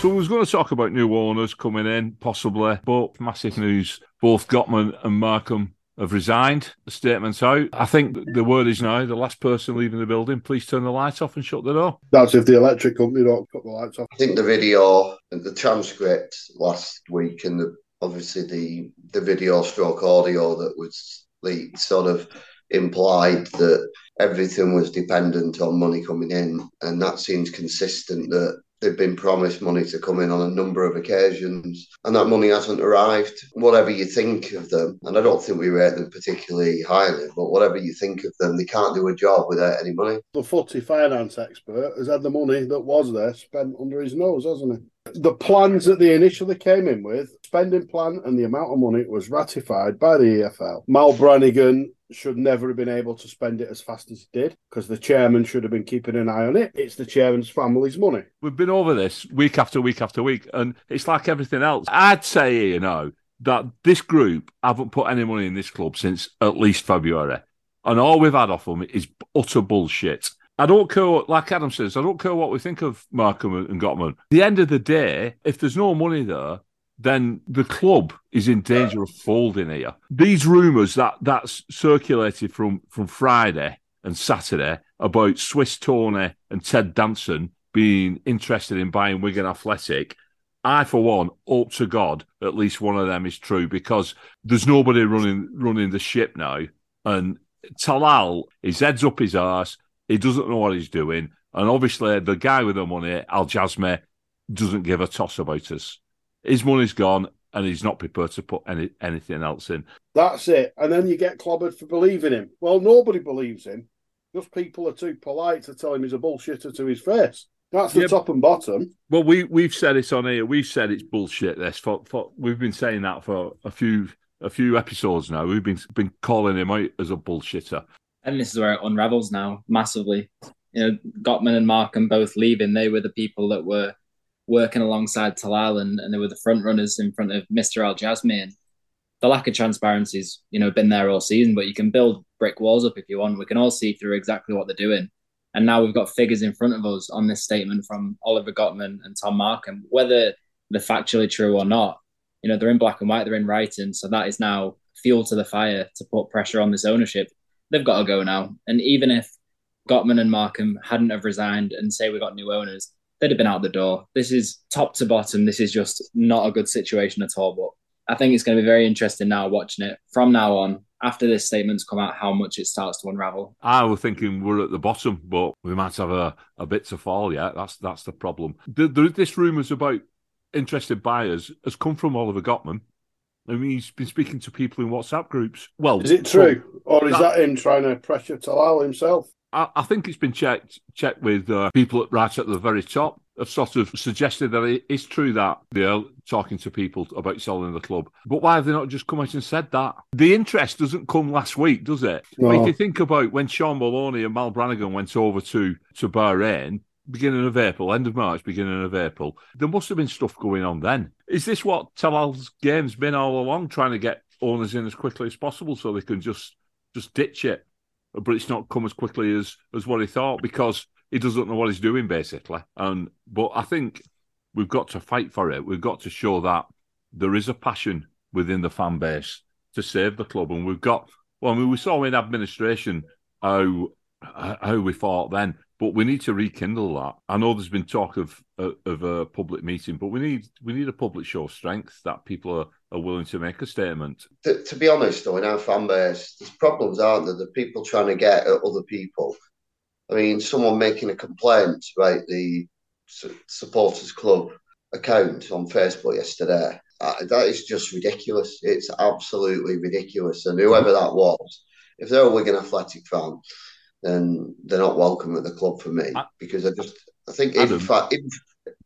So we was going to talk about new owners coming in, possibly, but massive news. Both Gottmann and Markham have resigned. The statement's out. I think the word is now the last person leaving the building, please turn the lights off and shut the door. That's if the electric company don't cut the lights off. I think the video and the transcript last week and the, obviously the the video stroke audio that was leaked sort of implied that everything was dependent on money coming in and that seems consistent that They've been promised money to come in on a number of occasions, and that money hasn't arrived. Whatever you think of them, and I don't think we rate them particularly highly, but whatever you think of them, they can't do a job without any money. The footy finance expert has had the money that was there spent under his nose, hasn't he? The plans that they initially came in with, spending plan and the amount of money was ratified by the EFL. Mal Brannigan should never have been able to spend it as fast as he did because the chairman should have been keeping an eye on it. It's the chairman's family's money. We've been over this week after week after week, and it's like everything else. I'd say, you know, that this group haven't put any money in this club since at least February. And all we've had off them is utter bullshit. I don't care, like Adam says, I don't care what we think of Markham and Gottmann. At the end of the day, if there's no money there, then the club is in danger of folding here. These rumours that that's circulated from from Friday and Saturday about Swiss Tony and Ted Danson being interested in buying Wigan Athletic. I, for one, hope to God at least one of them is true because there's nobody running running the ship now. And Talal, his head's up his arse. He doesn't know what he's doing. And obviously, the guy with the money, Al Jasmi, doesn't give a toss about us his money's gone and he's not prepared to put any anything else in. That's it. And then you get clobbered for believing him. Well, nobody believes him. Just people are too polite to tell him he's a bullshitter to his face. That's the yeah, top and bottom. Well, we we've said it on here. We've said it's bullshit. This for, for we've been saying that for a few a few episodes now. We've been been calling him out as a bullshitter. And this is where it unravels now massively. You know, Gottmann and Markham both leaving. They were the people that were working alongside Talal and, and they were the front runners in front of Mr. Al Jasmi. And the lack of transparency's, you know, been there all season, but you can build brick walls up if you want. We can all see through exactly what they're doing. And now we've got figures in front of us on this statement from Oliver Gottmann and Tom Markham, whether they're factually true or not. You know, they're in black and white, they're in writing. So that is now fuel to the fire to put pressure on this ownership. They've got to go now. And even if Gottmann and Markham hadn't have resigned and say we got new owners, they'd have been out the door. This is top to bottom. This is just not a good situation at all. But I think it's going to be very interesting now watching it from now on. After this statement's come out, how much it starts to unravel. I was thinking we're at the bottom, but we might have a, a bit to fall yet. That's that's the problem. The, the, this rumours about interested buyers has come from Oliver Gottmann. I mean, he's been speaking to people in WhatsApp groups. Well, is it true, or is that, that him trying to pressure Talal himself? I, I think it's been checked checked with uh, people right at the very top have sort of suggested that it is true that they're talking to people about selling the club. But why have they not just come out and said that? The interest doesn't come last week, does it? No. If you think about when Sean Maloney and Mal Brannigan went over to, to Bahrain, beginning of April, end of March, beginning of April, there must have been stuff going on then. Is this what Talal's game's been all along, trying to get owners in as quickly as possible so they can just just ditch it? But it's not come as quickly as as what he thought because he doesn't know what he's doing basically. And but I think we've got to fight for it. We've got to show that there is a passion within the fan base to save the club, and we've got. Well, I mean, we saw in administration how how we fought then, but we need to rekindle that. I know there's been talk of of a public meeting, but we need we need a public show of strength that people are are willing to make a statement. To, to, be honest, though, in our fan base, there's problems, aren't there? The people trying to get at other people. I mean, someone making a complaint, right? The supporters club account on Facebook yesterday. That is just ridiculous. It's absolutely ridiculous. And whoever that was, if they're a Wigan Athletic fan, then they're not welcome at the club for me because I just I think Adam, in fact in...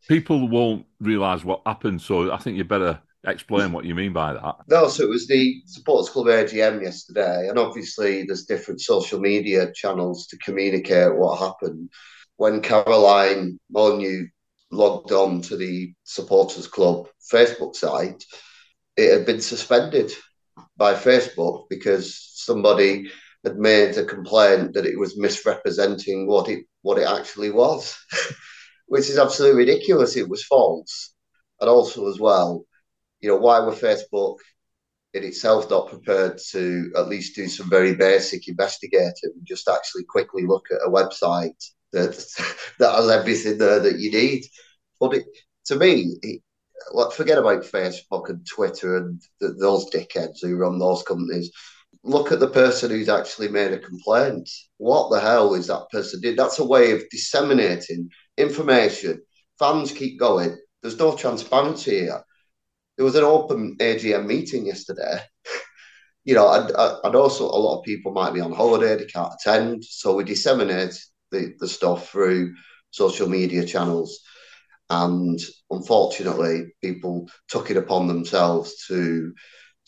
people won't realise what happened. So I think you better explain what you mean by that. No, so it was the Supporters Club AGM yesterday, and obviously there's different social media channels to communicate what happened. When Caroline Molyneux logged on to the Supporters Club Facebook site, it had been suspended by Facebook because somebody had made a complaint that it was misrepresenting what it what it actually was. which is absolutely ridiculous. It was false, and also as well, you know, why were Facebook in itself not prepared to at least do some very basic investigating and just actually quickly look at a website that that has everything there that you need. But it, to me, it, forget about Facebook and Twitter and those dickheads who run those companies. Look at the person who's actually made a complaint. What the hell is that person did? That's a way of disseminating information. Fans keep going. There's no transparency here. There was an open AGM meeting yesterday. you know, and, and also a lot of people might be on holiday, they can't attend. So we disseminate the, the stuff through social media channels. And unfortunately, people took it upon themselves to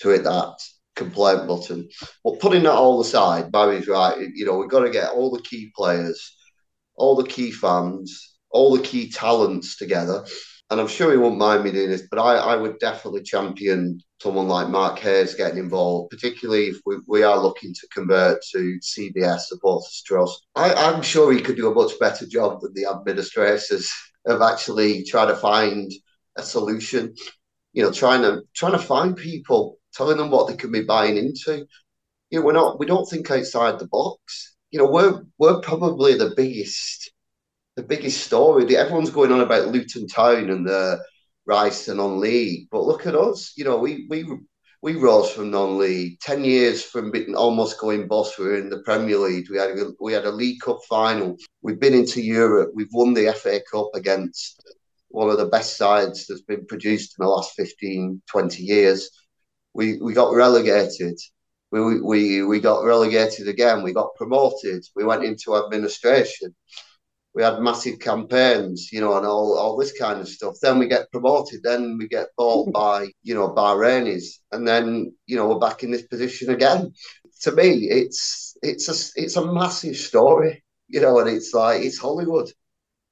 to hit that complaint button. But putting that all aside, Barry's right. You know, we've got to get all the key players, all the key fans, all the key talents together. And I'm sure he won't mind me doing this, but I, I would definitely champion someone like Mark Hayes getting involved, particularly if we, we are looking to convert to CBS Supporters Trust. I, I'm sure he could do a much better job than the administrators of actually trying to find a solution. You know, trying to trying to find people, telling them what they can be buying into. You know, we're not we don't think outside the box. You know, we're we're probably the biggest the biggest story. Everyone's going on about Luton Town and the rise to non-league, but look at us. You know, we we we rose from non-league. Ten years from almost going boss, we were in the Premier League. We had a, we had a League Cup final. We've been into Europe. We've won the FA Cup against one of the best sides that's been produced in the last 15, 20 years. We we got relegated. We, we we got relegated again. We got promoted. We went into administration we had massive campaigns, you know, and all, all this kind of stuff. Then we get promoted, then we get bought by, you know, Bahrainis, and then, you know, we're back in this position again. To me, it's it's a it's a massive story, you know, and it's like it's Hollywood.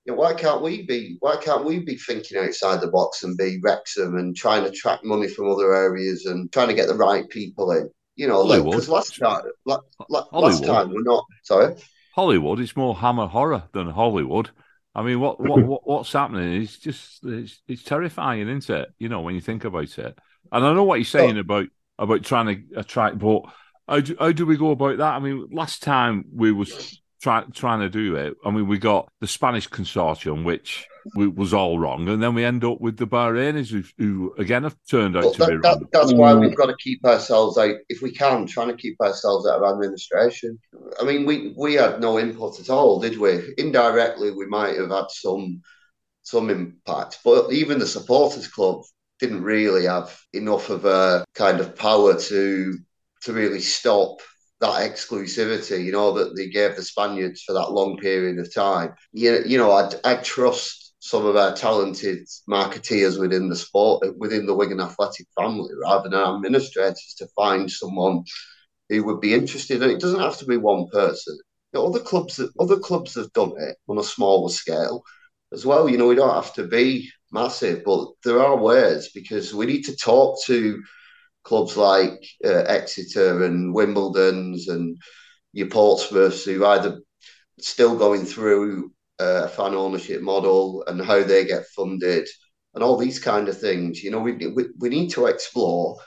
You know, why can't we be why can't we be thinking outside the box and be Wrexham and trying to attract money from other areas and trying to get the right people in? You know, because like, last time, like, last time we're not sorry. Hollywood. It's more Hammer horror than Hollywood. I mean, what what, what what's happening is just it's, it's terrifying, isn't it? You know, when you think about it. And I know what you're saying oh. about about trying to attract, but how do, how do we go about that? I mean, last time we was try, trying to do it, I mean, we got the Spanish consortium, which was all wrong, and then we end up with the Bahrainis, who, who again have turned out to that, be that, wrong. That's why we've mm. got to keep ourselves out, if we can, trying to keep ourselves out of administration. I mean, we we had no input at all, did we? Indirectly, we might have had some some impact, but even the supporters club didn't really have enough of a kind of power to to really stop that exclusivity, you know, that they gave the Spaniards for that long period of time. You, you know, I I trust some of our talented marketeers within the sport, within the Wigan Athletic family, rather than administrators to find someone who would be interested. And it doesn't have to be one person. You know, other clubs, other clubs have done it on a smaller scale as well. You know, we don't have to be massive, but there are ways because we need to talk to clubs like uh, Exeter and Wimbledon's and your Portsmouths who either still going through uh, fan ownership model and how they get funded and all these kind of things. You know, we, we, we need to explore.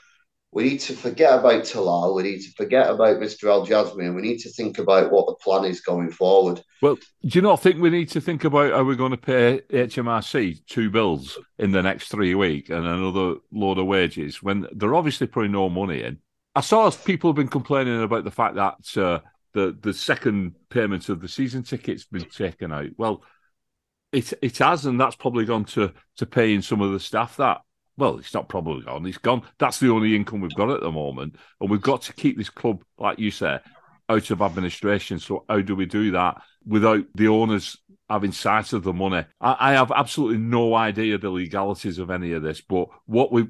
We need to forget about Talal. We need to forget about Mr. Al Jasmine. We need to think about what the plan is going forward. Well, do you not think we need to think about are we're going to pay HMRC two bills in the next three weeks and another load of wages when they're obviously putting no money in? I saw people have been complaining about the fact that uh, the the second payment of the season ticket's been taken out. Well, it it has, and that's probably gone to to paying some of the staff that. Well, it's not probably gone. It's gone. That's the only income we've got at the moment, and we've got to keep this club, like you say, out of administration. So how do we do that without the owners having sight of the money? I, I have absolutely no idea the legalities of any of this. But what we,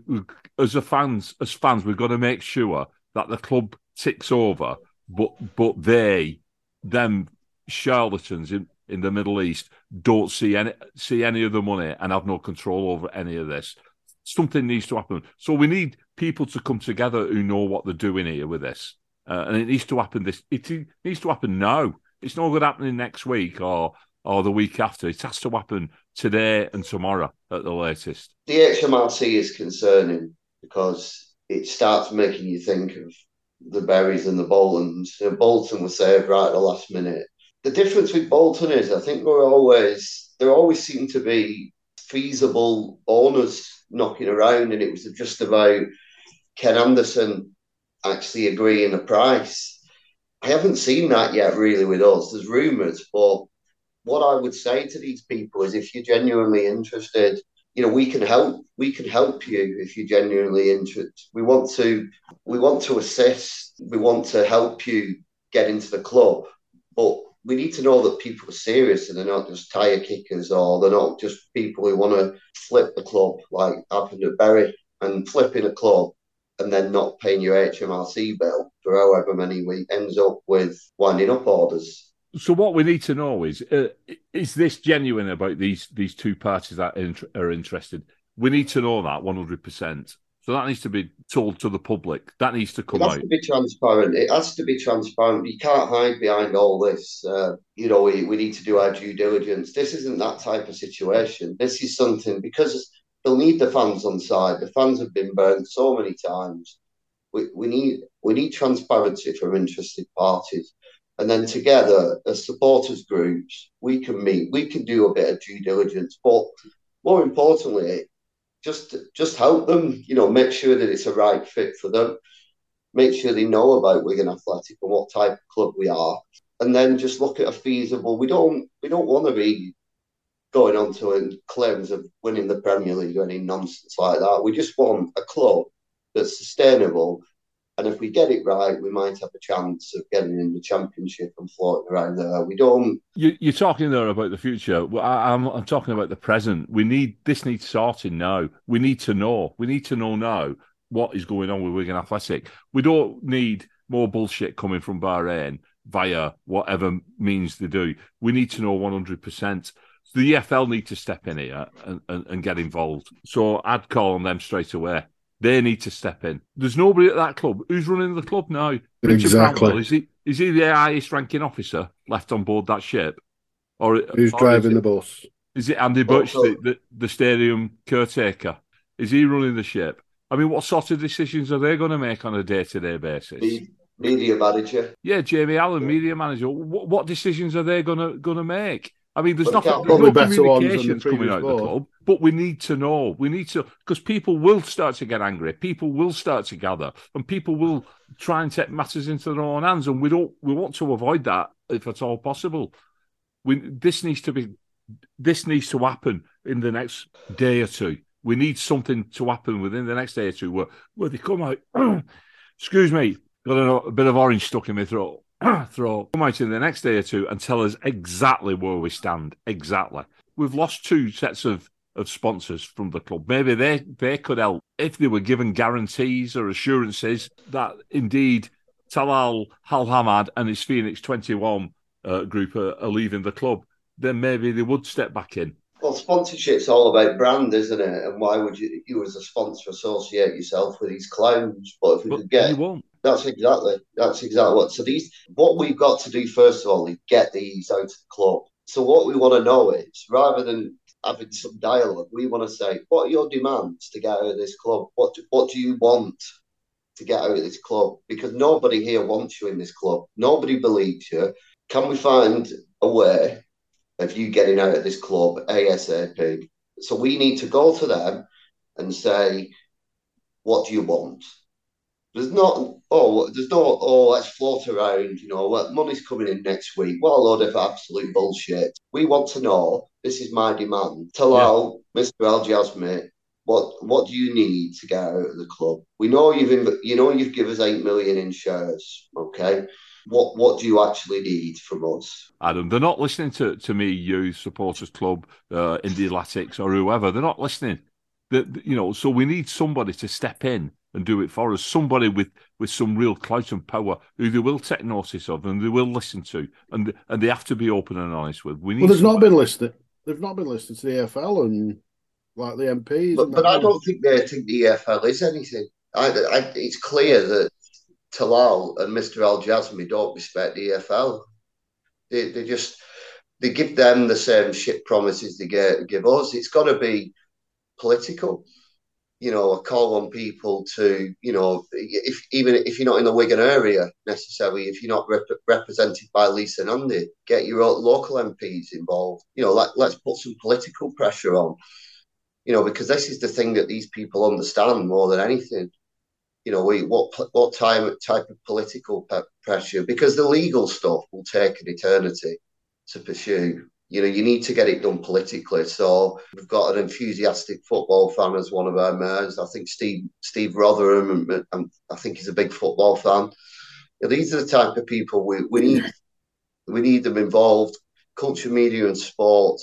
as a fans, as fans, we've got to make sure that the club ticks over but but they, them charlatans in, in the Middle East, don't see any see any of the money and have no control over any of this. Something needs to happen. So we need people to come together who know what they're doing here with this, uh, and it needs to happen. This it needs to happen now. It's not going to happen next week or or the week after. It has to happen today and tomorrow at the latest. The HMRC is concerning because it starts making you think of the Burys and the Boltons. Bolton was saved right at the last minute. The difference with Bolton is, I think we're always there always seem to be feasible owners knocking around, and it was just about Ken Anderson actually agreeing a price. I haven't seen that yet, really, with us. There's rumours, but what I would say to these people is, if you're genuinely interested, you know, we can help. We can help you if you're genuinely interested. We want to, we want to assist. We want to help you get into the club, but we need to know that people are serious and they're not just tire kickers or they're not just people who want to flip the club like happened at Bury and flipping a club and then not paying your HMRC bill for however many weeks ends up with winding up orders. So what we need to know is uh, is this genuine about these these two parties that are interested? We need to know that one hundred percent. So that needs to be told to the public. That needs to come out. it has out. to be transparent. It has to be transparent. You can't hide behind all this. Uh, you know, we, we need to do our due diligence. This isn't that type of situation. This is something because they'll need the fans on side. The fans have been burned so many times. We, we need we need transparency from interested parties. And then together, as supporters groups, we can meet, we can do a bit of due diligence. But more importantly, just just help them, you know, make sure that it's a right fit for them, make sure they know about Wigan Athletic and what type of club we are, and then just look at a feasible. We don't we don't want to be going on to claims of winning the Premier League or any nonsense like that. We just want a club that's sustainable and if we get it right, we might have a chance of getting in the championship and floating around there. We don't. You, are talking there about the future. I, am I'm, I'm talking about the present. We need this needs sorting now. We need to know. We need to know now what is going on with Wigan Athletic. We don't need more bullshit coming from Bahrain via whatever means they do. We need to know 100. percent the EFL need to step in here and, and, and get involved. So I'd call on them straight away. They need to step in. There's nobody at that club. Who's running the club now? Richard exactly. Is he is he the highest ranking officer left on board that ship? Or who's or driving the bus? Is it Andy Butch, oh, oh. the, the, the stadium caretaker? Is he running the ship? I mean, what sort of decisions are they going to make on a day to day basis? Media manager. Yeah, Jamie Allen, yeah. media manager. What, what decisions are they going to going to make? I mean, there's but nothing, there's no better communications coming out of the club, but we need to know. We need to, because people will start to get angry. People will start to gather, and people will try and take matters into their own hands. And we don't, we want to avoid that if at all possible. We, this needs to be, this needs to happen in the next day or two. We need something to happen within the next day or two where, where they come out. excuse me, got a, a bit of orange stuck in my throat throw come out in the next day or two and tell us exactly where we stand. Exactly. We've lost two sets of, of sponsors from the club. Maybe they, they could help if they were given guarantees or assurances that indeed Talal Al Hamad and his Phoenix 21 uh, group are, are leaving the club. Then maybe they would step back in. Well, sponsorship's all about brand, isn't it? And why would you, you as a sponsor, associate yourself with these clowns? But if we but could get, you won't. That's exactly. That's exactly what. So these, what we've got to do first of all is get these out of the club. So what we want to know is, rather than having some dialogue, we want to say, what are your demands to get out of this club? What do, what do you want to get out of this club? Because nobody here wants you in this club. Nobody believes you. Can we find a way of you getting out of this club ASAP? So we need to go to them and say, what do you want? There's not, oh, there's no, oh, let's float around, you know, what money's coming in next week. What a load of absolute bullshit. We want to know, this is my demand. Tell yeah. Mr. Al Jasmine, what what do you need to get out of the club? We know you've you know you've given us eight million in shares, okay? What what do you actually need from us? Adam, they're not listening to, to me, you, supporters club, uh, Indie Latics or whoever. They're not listening. That you know, so we need somebody to step in and do it for us. Somebody with, with some real clout and power who they will take notice of and they will listen to and and they have to be open and honest with. We need well, there's somebody. not been listed. They've not been listed to the EFL and like the MPs. But, but I don't think they think the EFL is anything. I, I, it's clear that Talal and Mr. Al Jasmi don't respect the EFL. They, they just they give them the same shit promises they get, give us. It's got to be political. You know, a call on people to, you know, if even if you're not in the Wigan area necessarily, if you're not rep- represented by Lisa Nandy, get your local MPs involved. You know, like let's put some political pressure on. You know, because this is the thing that these people understand more than anything you know, we, what what time type of political pressure? Because the legal stuff will take an eternity to pursue. You know, you need to get it done politically. So we've got an enthusiastic football fan as one of our mayors. I think Steve Steve Rotheram, and, and I think he's a big football fan. You know, these are the type of people we, we need. We need them involved. Culture, media, and sport.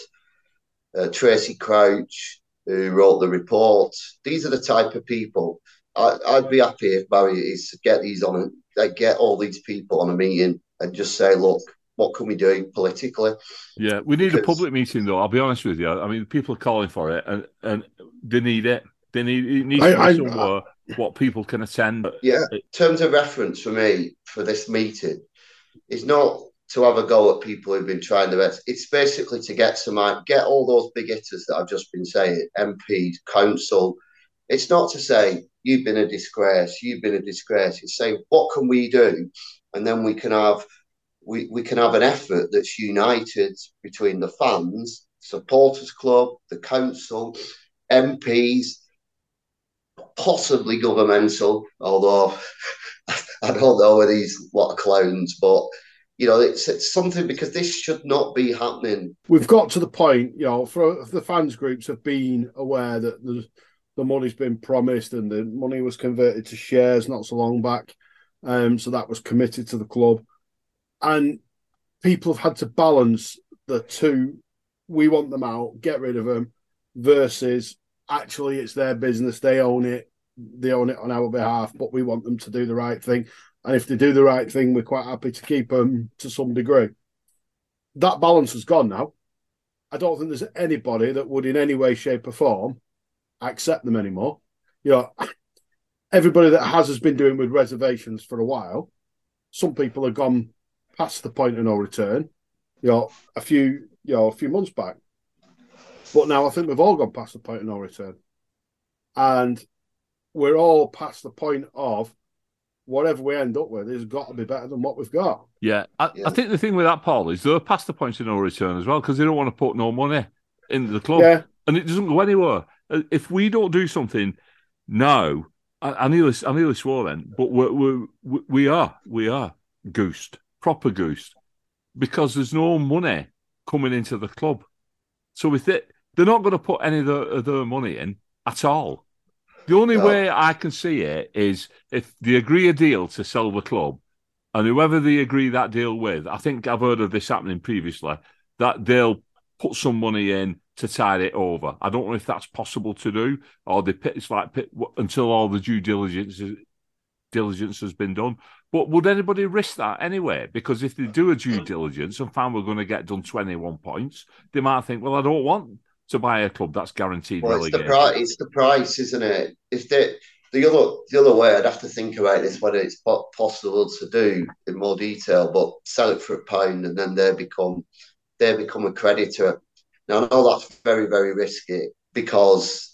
Uh, Tracy Crouch, who wrote the report. These are the type of people I, would be happy if Barry is to get these on, like, get all these people on a meeting and just say, look, what can we do politically? Yeah, we need because... a public meeting though. I'll be honest with you. I mean, people are calling for it, and and they need it. They need it needs I, to be somewhere I, what people can attend. Yeah, in terms of reference for me for this meeting, is not to have a go at people who've been trying the best. It's basically to get some get all those big hitters that I've just been saying, MPs, council. It's not to say you've been a disgrace, you've been a disgrace. It's saying, what can we do? And then we can have we, we can have an effort that's united between the fans, supporters club, the council, MPs, possibly governmental, although I don't know whether he's what clowns, but you know, it's, it's something because this should not be happening. We've got to the point, you know, for the fans groups have been aware that the the money's been promised and the money was converted to shares not so long back. Um, so that was committed to the club. And people have had to balance the two we want them out, get rid of them, versus actually it's their business, they own it, they own it on our behalf, but we want them to do the right thing. And if they do the right thing, we're quite happy to keep them to some degree. That balance has gone now. I don't think there's anybody that would, in any way, shape, or form, accept them anymore. You know, everybody that has has been doing with reservations for a while. Some people have gone past the point of no return. You know, a few you know a few months back, but now I think we've all gone past the point of no return, and we're all past the point of whatever we end up with has got to be better than what we've got. Yeah, I, yeah. I think the thing with that, Paul, is they're past the point of no return as well because they don't want to put no money into the club, yeah. and it doesn't go anywhere. Uh, if we don't do something now, I, I nearly, I nearly swore then, but we're, we're, we are, we are goosed, proper goosed, because there's no money coming into the club. So with it, they're not going to put any of their, of their money in at all. The only no. way I can see it is if they agree a deal to sell the club, and whoever they agree that deal with, I think I've heard of this happening previously, that they'll put some money in to tide it over. I don't know if that's possible to do, or they it's like until all the due diligence diligence has been done. But would anybody risk that anyway? Because if they do a due mm. diligence and find we're going to get done twenty one points, they might think, well, I don't want to buy a club that's guaranteed well, It's the, price, it's the price, isn't it? If they the other the other way, I'd have to think about this whether it's possible to do in more detail, but sell it for a pound and then they become they become a creditor now, I know that's very, very risky because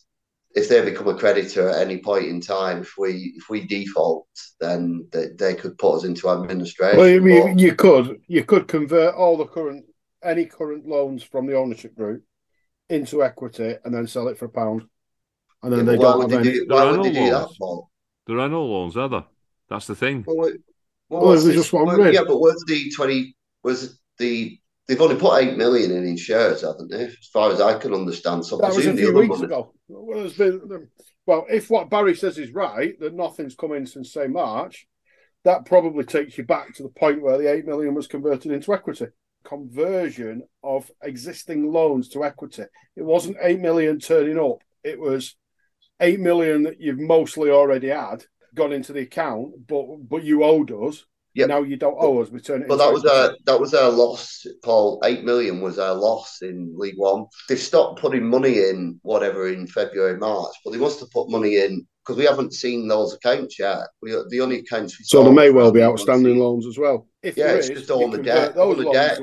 if they become a creditor at any point in time, if we if we default, then they, they could put us into administration. Well, I mean, but... you could you could convert all the current any current loans from the ownership group into equity and then sell it for a pound, and then yeah, they don't have any. Do, why would they do that, Paul? There are no loans, are there? That's the thing. Well, well, well just one well, yeah, but was the twenty was the They've only put eight million in in shares, haven't they? As far as I can understand. So that was a few weeks ago. Well, been, well, if what Barry says is right, that nothing's come in since say March, that probably takes you back to the point where the eight million was converted into equity. Conversion of existing loans to equity. It wasn't eight million turning up. It was eight million that you've mostly already had gone into the account, but but you owed us yeah. Now you don't owe us. We turn it. But that was a that was our loss, Paul. Eight million was our loss in League One. They stopped putting money in whatever in February, March, but they must have put money in because we haven't seen those accounts yet. We the only accounts we so there may well be outstanding loans as well. If Yeah, it's is, just all the debt. All the debt.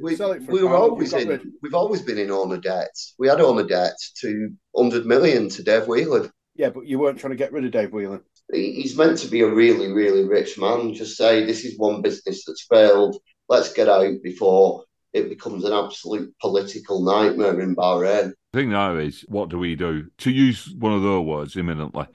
We, sell we were always you've in. rid- We've always been in owner debt. We had owner debt to hundred million to Dave Whelan. Yeah, but you weren't trying to get rid of Dave Whelan. He- He's meant to be a really, really rich man. Just say this is one business that's failed. Let's get out before it becomes an absolute political nightmare in Bahrain. The thing now is, what do we do? To use one of their words imminently,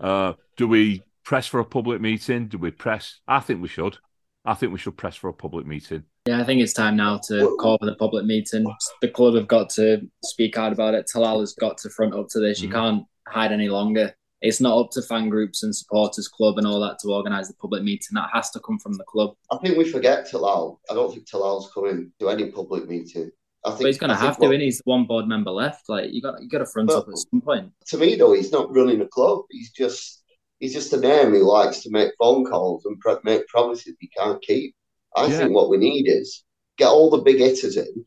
uh, do we press for a public meeting? Do we press? I think we should. I think we should press for a public meeting. Yeah, I think it's time now to call for the public meeting. The club have got to speak out about it. Talal has got to front up to this. You Mhm. can't hide any longer. It's not up to fan groups and supporters club and all that to organise the public meeting. That has to come from the club. I think we forget Talal. I don't think Talal's coming to any public meeting. I think But he's going to have to, and he's one board member left. Like you got, you got to front up at some point. to me though, he's not running a club. He's just he's just a name who likes to make phone calls and make promises he can't keep. I Yeah. think what we need is get all the big hitters in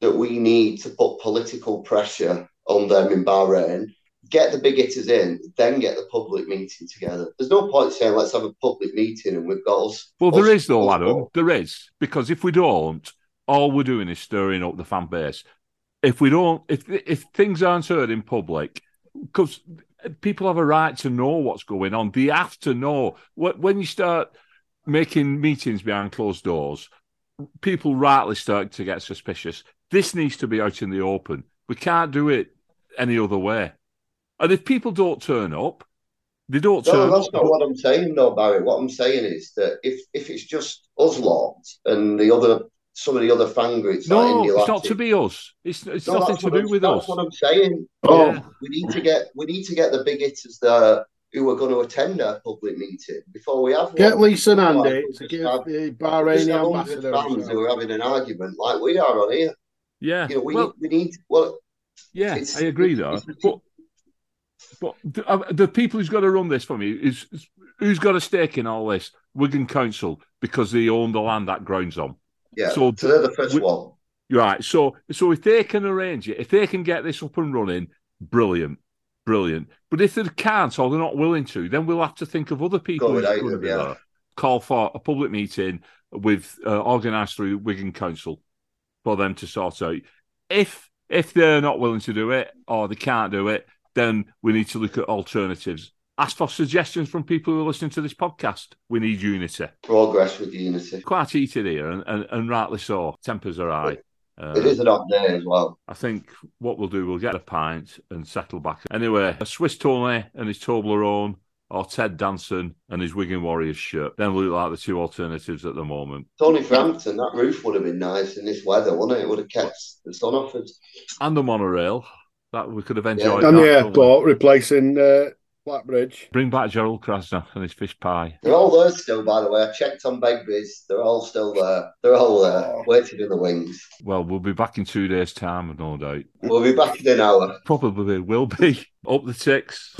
that we need to put political pressure on them in Bahrain. Get the big hitters in, then get the public meeting together. There's no point saying let's have a public meeting and we've got us. Well, there us- is though, Adam. There is because if we don't, all we're doing is stirring up the fan base. If we don't, if if things aren't heard in public, because people have a right to know what's going on, they have to know. When you start making meetings behind closed doors, people rightly start to get suspicious. This needs to be out in the open. We can't do it any other way. And if people don't turn up, they don't No, turn that's up. not what I'm saying, though, Barry. What I'm saying is that if if it's just us lot and the other some of the other fan groups, No, Indy it's not to be us. It's it's No, nothing to what do I'm- with that's us. what I'm saying. Oh, Yeah. We need to get we need to get the big hitters there who are going to attend our public meeting before we have get one. Lisa Nandy Like, to give have- the Bahraini ambassador. fans who are having an argument like we are on here. Yeah. You know, we well, we need well. yeah, I agree though. it's- But but the, uh, the people who's got to run this for me is, is who's got a stake in all this? Wigan Council because they own the land that grounds on. Yeah, So so, they're the first we- one. Right. So so if they can arrange it, if they can get this up and running, brilliant. Brilliant. But if they can't or they're not willing to, then we'll have to think of other people Go who's without going to them, yeah. there. Call for a public meeting with uh, organised through Wigan Council for them to sort out. If if they're not willing to do it or they can't do it, then we need to look at alternatives. Ask for suggestions from people who are listening to this podcast. We need unity. Progress with unity. Quite heated here, and, and, and rightly so. Tempers are high. Uh, It is an odd day as well. I think what we'll do, we'll get a pint and settle back. Anyway, a Swiss Tony and his Toblerone, or Ted Danson and his Wigan Warriors shirt. Then we'll look like the two alternatives at the moment. Tony Frampton, that roof would have been nice in this weather, wouldn't it? It would have kept the sun off us. And the monorail. That we could have enjoyed. And that, the airport replacing uh, Blackbridge. Bring back Gerald Krasner and his fish pie. They're all there still, by the way. I checked on Begbie's. They're all still there. They're all there, Oh. waiting in the wings. Well, we'll be back in two days' time, no doubt. We'll be back in an hour. Probably will be. Up the ticks.